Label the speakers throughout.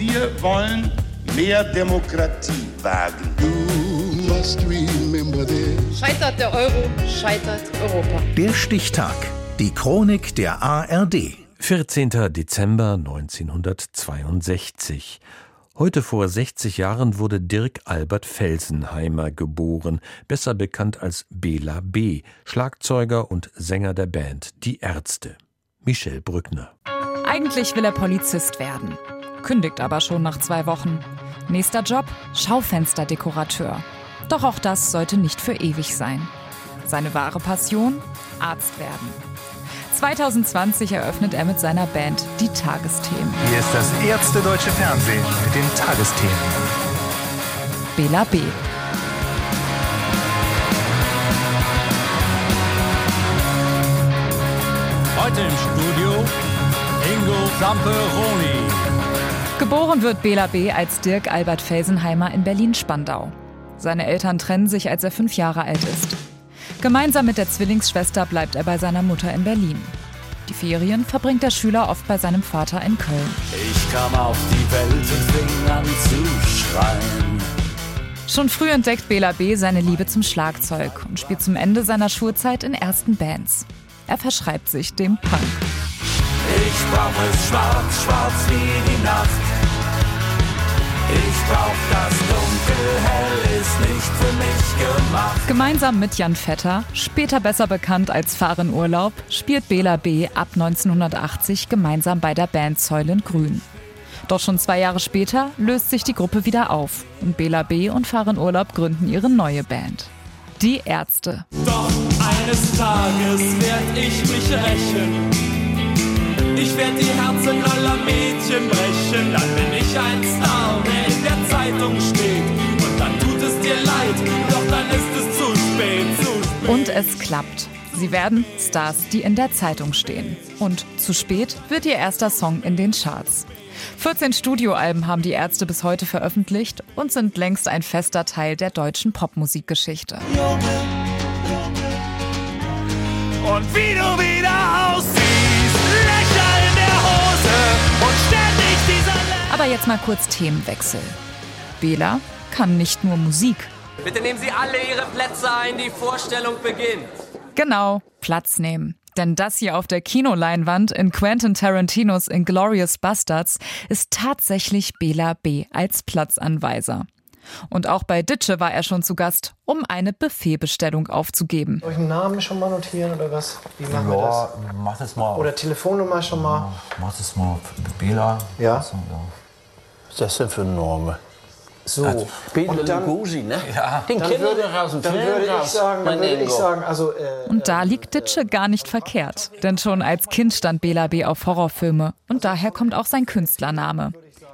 Speaker 1: Wir wollen mehr Demokratie wagen.
Speaker 2: Scheitert der Euro, scheitert Europa.
Speaker 3: Der Stichtag. Die Chronik der ARD.
Speaker 4: 14. Dezember 1962. Heute vor 60 Jahren wurde Dirk Albert Felsenheimer geboren, besser bekannt als Bela B., Schlagzeuger und Sänger der Band Die Ärzte. Michel Brückner.
Speaker 5: Eigentlich will er Polizist werden, kündigt aber schon nach zwei Wochen. Nächster Job: Schaufensterdekorateur. Doch auch das sollte nicht für ewig sein. Seine wahre Passion? Arzt werden. 2020 eröffnet er mit seiner Band die Tagesthemen.
Speaker 3: Hier ist das erste deutsche Fernsehen mit den Tagesthemen.
Speaker 5: Bela B.
Speaker 6: Heute im Studio Ingo Zamperoni.
Speaker 5: Geboren wird Bela B. als Dirk Albert Felsenheimer in Berlin-Spandau. Seine Eltern trennen sich, als er fünf Jahre alt ist. Gemeinsam mit der Zwillingsschwester bleibt er bei seiner Mutter in Berlin. Die Ferien verbringt der Schüler oft bei seinem Vater in Köln.
Speaker 6: Ich kam auf die Welt und fing an zu schreien.
Speaker 5: Schon früh entdeckt Bela B. seine Liebe zum Schlagzeug und spielt zum Ende seiner Schulzeit in ersten Bands. Er verschreibt sich dem Punk.
Speaker 6: Ich brauch es schwarz, schwarz wie die Nacht. Ich brauch das Dunkel, hell ist nicht für mich gemacht.
Speaker 5: Gemeinsam mit Jan Vetter, später besser bekannt als Fahren Urlaub, spielt Bela B. ab 1980 gemeinsam bei der Band Säulen Grün. Doch schon zwei Jahre später löst sich die Gruppe wieder auf und Bela B. und Fahren Urlaub gründen ihre neue Band. Die Ärzte.
Speaker 6: Doch eines Tages werd ich mich rächen. Ich werd die Herzen aller Mädchen brechen. Dann bin ich ein Star, der in der Zeitung steht. Und dann tut es dir leid, doch dann ist es zu spät, zu spät.
Speaker 5: Und es klappt. Sie werden Stars, die in der Zeitung stehen. Und zu spät wird ihr erster Song in den Charts. 14 Studioalben haben die Ärzte bis heute veröffentlicht und sind längst ein fester Teil der deutschen Popmusikgeschichte.
Speaker 6: Und wie du wieder
Speaker 5: Aber jetzt mal kurz Themenwechsel. Bela kann nicht nur Musik.
Speaker 7: Bitte nehmen Sie alle Ihre Plätze ein, die Vorstellung beginnt.
Speaker 5: Genau, Platz nehmen. Denn das hier auf der Kinoleinwand in Quentin Tarantinos Inglourious Bastards ist tatsächlich Bela B. als Platzanweiser. Und auch bei Ditsche war er schon zu Gast, um eine Buffetbestellung aufzugeben.
Speaker 8: Soll ich einen Namen schon mal notieren oder was? Wie machen wir
Speaker 9: Ja,
Speaker 8: das?
Speaker 9: mach das mal.
Speaker 8: Oder Telefonnummer schon mal?
Speaker 9: mach das mal. Bela.
Speaker 8: Ja.
Speaker 9: Also, ja.
Speaker 10: Was ist das denn für ein Name?
Speaker 8: So.
Speaker 10: Peter
Speaker 8: Und dann-
Speaker 10: Lugosi, ne?
Speaker 9: Ja.
Speaker 10: Den
Speaker 8: Dann
Speaker 10: kennen wir aus dem Film
Speaker 8: würde ich
Speaker 10: raus,
Speaker 8: sagen, dann
Speaker 10: mein
Speaker 8: würde ich sagen, also äh,
Speaker 5: Und da liegt Ditsche gar nicht verkehrt. Denn schon als Kind stand Bela B. auf Horrorfilme. Und daher kommt auch sein Künstlername.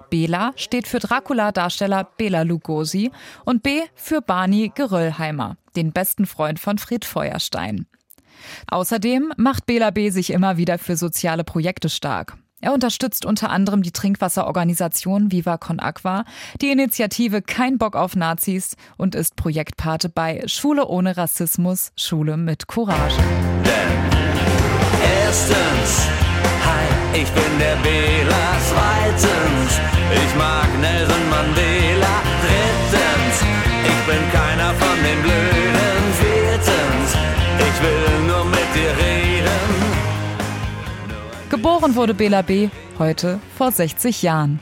Speaker 5: Bela steht für Dracula-Darsteller Bela Lugosi und B für Barney Geröllheimer, den besten Freund von Fred Feuerstein. Außerdem macht Bela B. sich immer wieder für soziale Projekte stark. Er unterstützt unter anderem die Trinkwasserorganisation Viva Con Aqua, die Initiative Kein Bock auf Nazis und ist Projektpate bei Schule ohne Rassismus, Schule mit Courage.
Speaker 6: Erstens, hi, ich bin der Bela.
Speaker 5: Geboren wurde Bela B. heute vor 60 Jahren.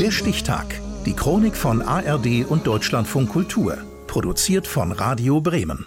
Speaker 3: Der Stichtag. Die Chronik von ARD und Deutschlandfunk Kultur. Produziert von Radio Bremen.